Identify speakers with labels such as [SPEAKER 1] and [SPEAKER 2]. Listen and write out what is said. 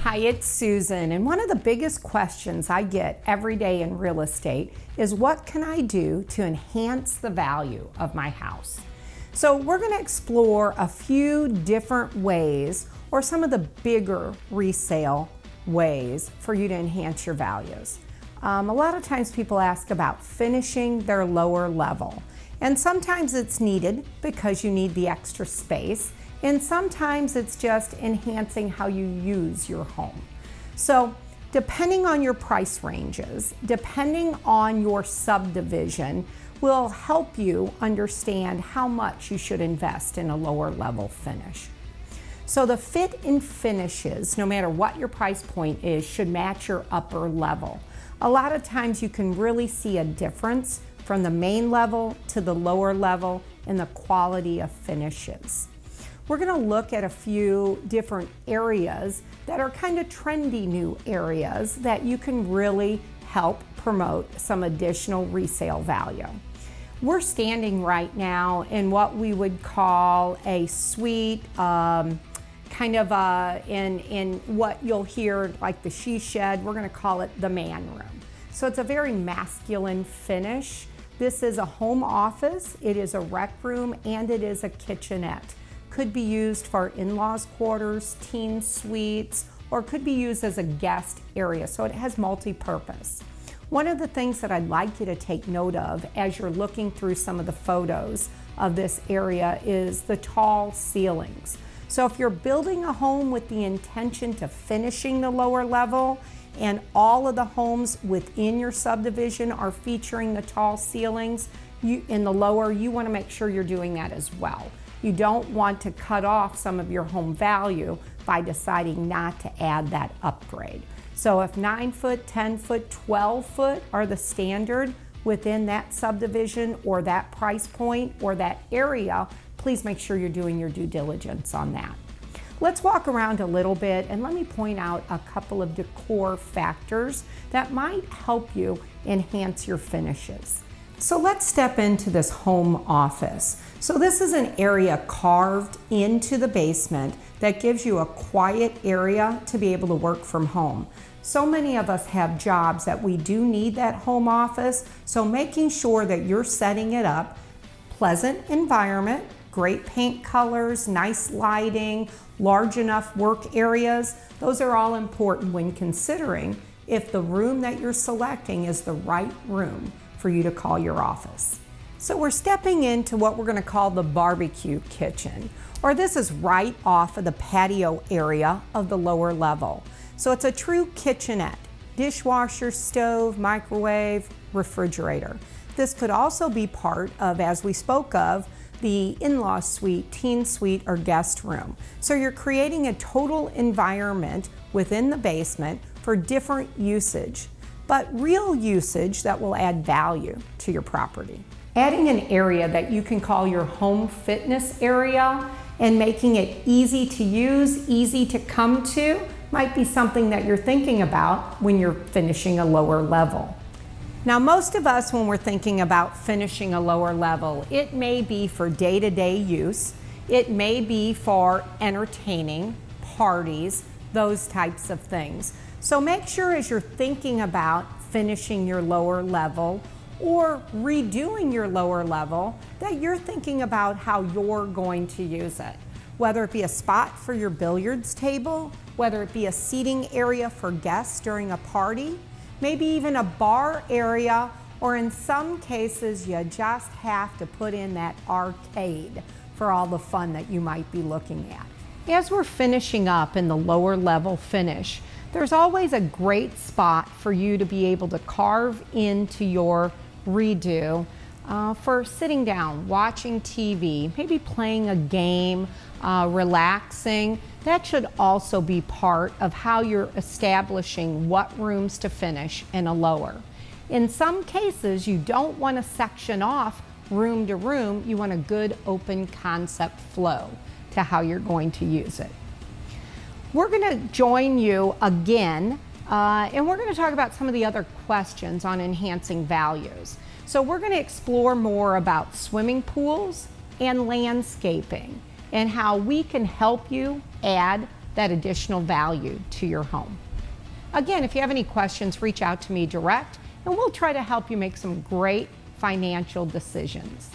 [SPEAKER 1] Hi, it's Susan, and one of the biggest questions I get every day in real estate is what can I do to enhance the value of my house? So, we're going to explore a few different ways or some of the bigger resale ways for you to enhance your values. Um, a lot of times people ask about finishing their lower level, and sometimes it's needed because you need the extra space, and sometimes it's just enhancing how you use your home. So, depending on your price ranges, depending on your subdivision, will help you understand how much you should invest in a lower level finish. So the fit and finishes, no matter what your price point is, should match your upper level. A lot of times you can really see a difference from the main level to the lower level in the quality of finishes. We're going to look at a few different areas that are kind of trendy new areas that you can really help promote some additional resale value. We're standing right now in what we would call a suite um, kind of uh, in, in what you'll hear like the she shed, we're gonna call it the man room. So it's a very masculine finish. This is a home office, it is a rec room, and it is a kitchenette. Could be used for in-laws quarters, teen suites, or could be used as a guest area, so it has multi-purpose. One of the things that I'd like you to take note of as you're looking through some of the photos of this area is the tall ceilings. So if you're building a home with the intention to finishing the lower level and all of the homes within your subdivision are featuring the tall ceilings, you, in the lower, you want to make sure you're doing that as well. You don't want to cut off some of your home value by deciding not to add that upgrade. So if 9 foot, 10 foot, 12 foot are the standard within that subdivision or that price point or that area, please make sure you're doing your due diligence on that. Let's walk around a little bit and let me point out a couple of decor factors that might help you enhance your finishes. So let's step into this home office. So this is an area carved into the basement that gives you a quiet area to be able to work from home. So many of us have jobs that we do need that home office, so making sure that you're setting it up, pleasant environment, great paint colors, nice lighting, large enough work areas. Those are all important when considering if the room that you're selecting is the right room for you to call your office. So we're stepping into what we're going to call the barbecue kitchen, or this is right off of the patio area of the lower level. So it's a true kitchenette, dishwasher, stove, microwave, refrigerator. This could also be part of, as we spoke of, the in law suite, teen suite, or guest room. So you're creating a total environment within the basement for different usage, but real usage that will add value to your property. Adding an area that you can call your home fitness area and making it easy to use, easy to come to, might be something that you're thinking about when you're finishing a lower level. Now, most of us, when we're thinking about finishing a lower level, it may be for day to day use, it may be for entertaining, parties, those types of things. So make sure as you're thinking about finishing your lower level or redoing your lower level that you're thinking about how you're going to use it. Whether it be a spot for your billiards table, whether it be a seating area for guests during a party, maybe even a bar area, or in some cases, you just have to put in that arcade for all the fun that you might be looking at. As we're finishing up in the lower level finish, there's always a great spot for you to be able to carve into your redo uh, for sitting down, watching TV, maybe playing a game, uh, relaxing. That should also be part of how you're establishing what rooms to finish in a lower. In some cases, you don't want to section off room to room, you want a good open concept flow to how you're going to use it. We're going to join you again, uh, and we're going to talk about some of the other questions on enhancing values. So, we're going to explore more about swimming pools and landscaping. and how we can help you add that additional value to your home. Again, if you have any questions, reach out to me direct and we'll try to help you make some great financial decisions.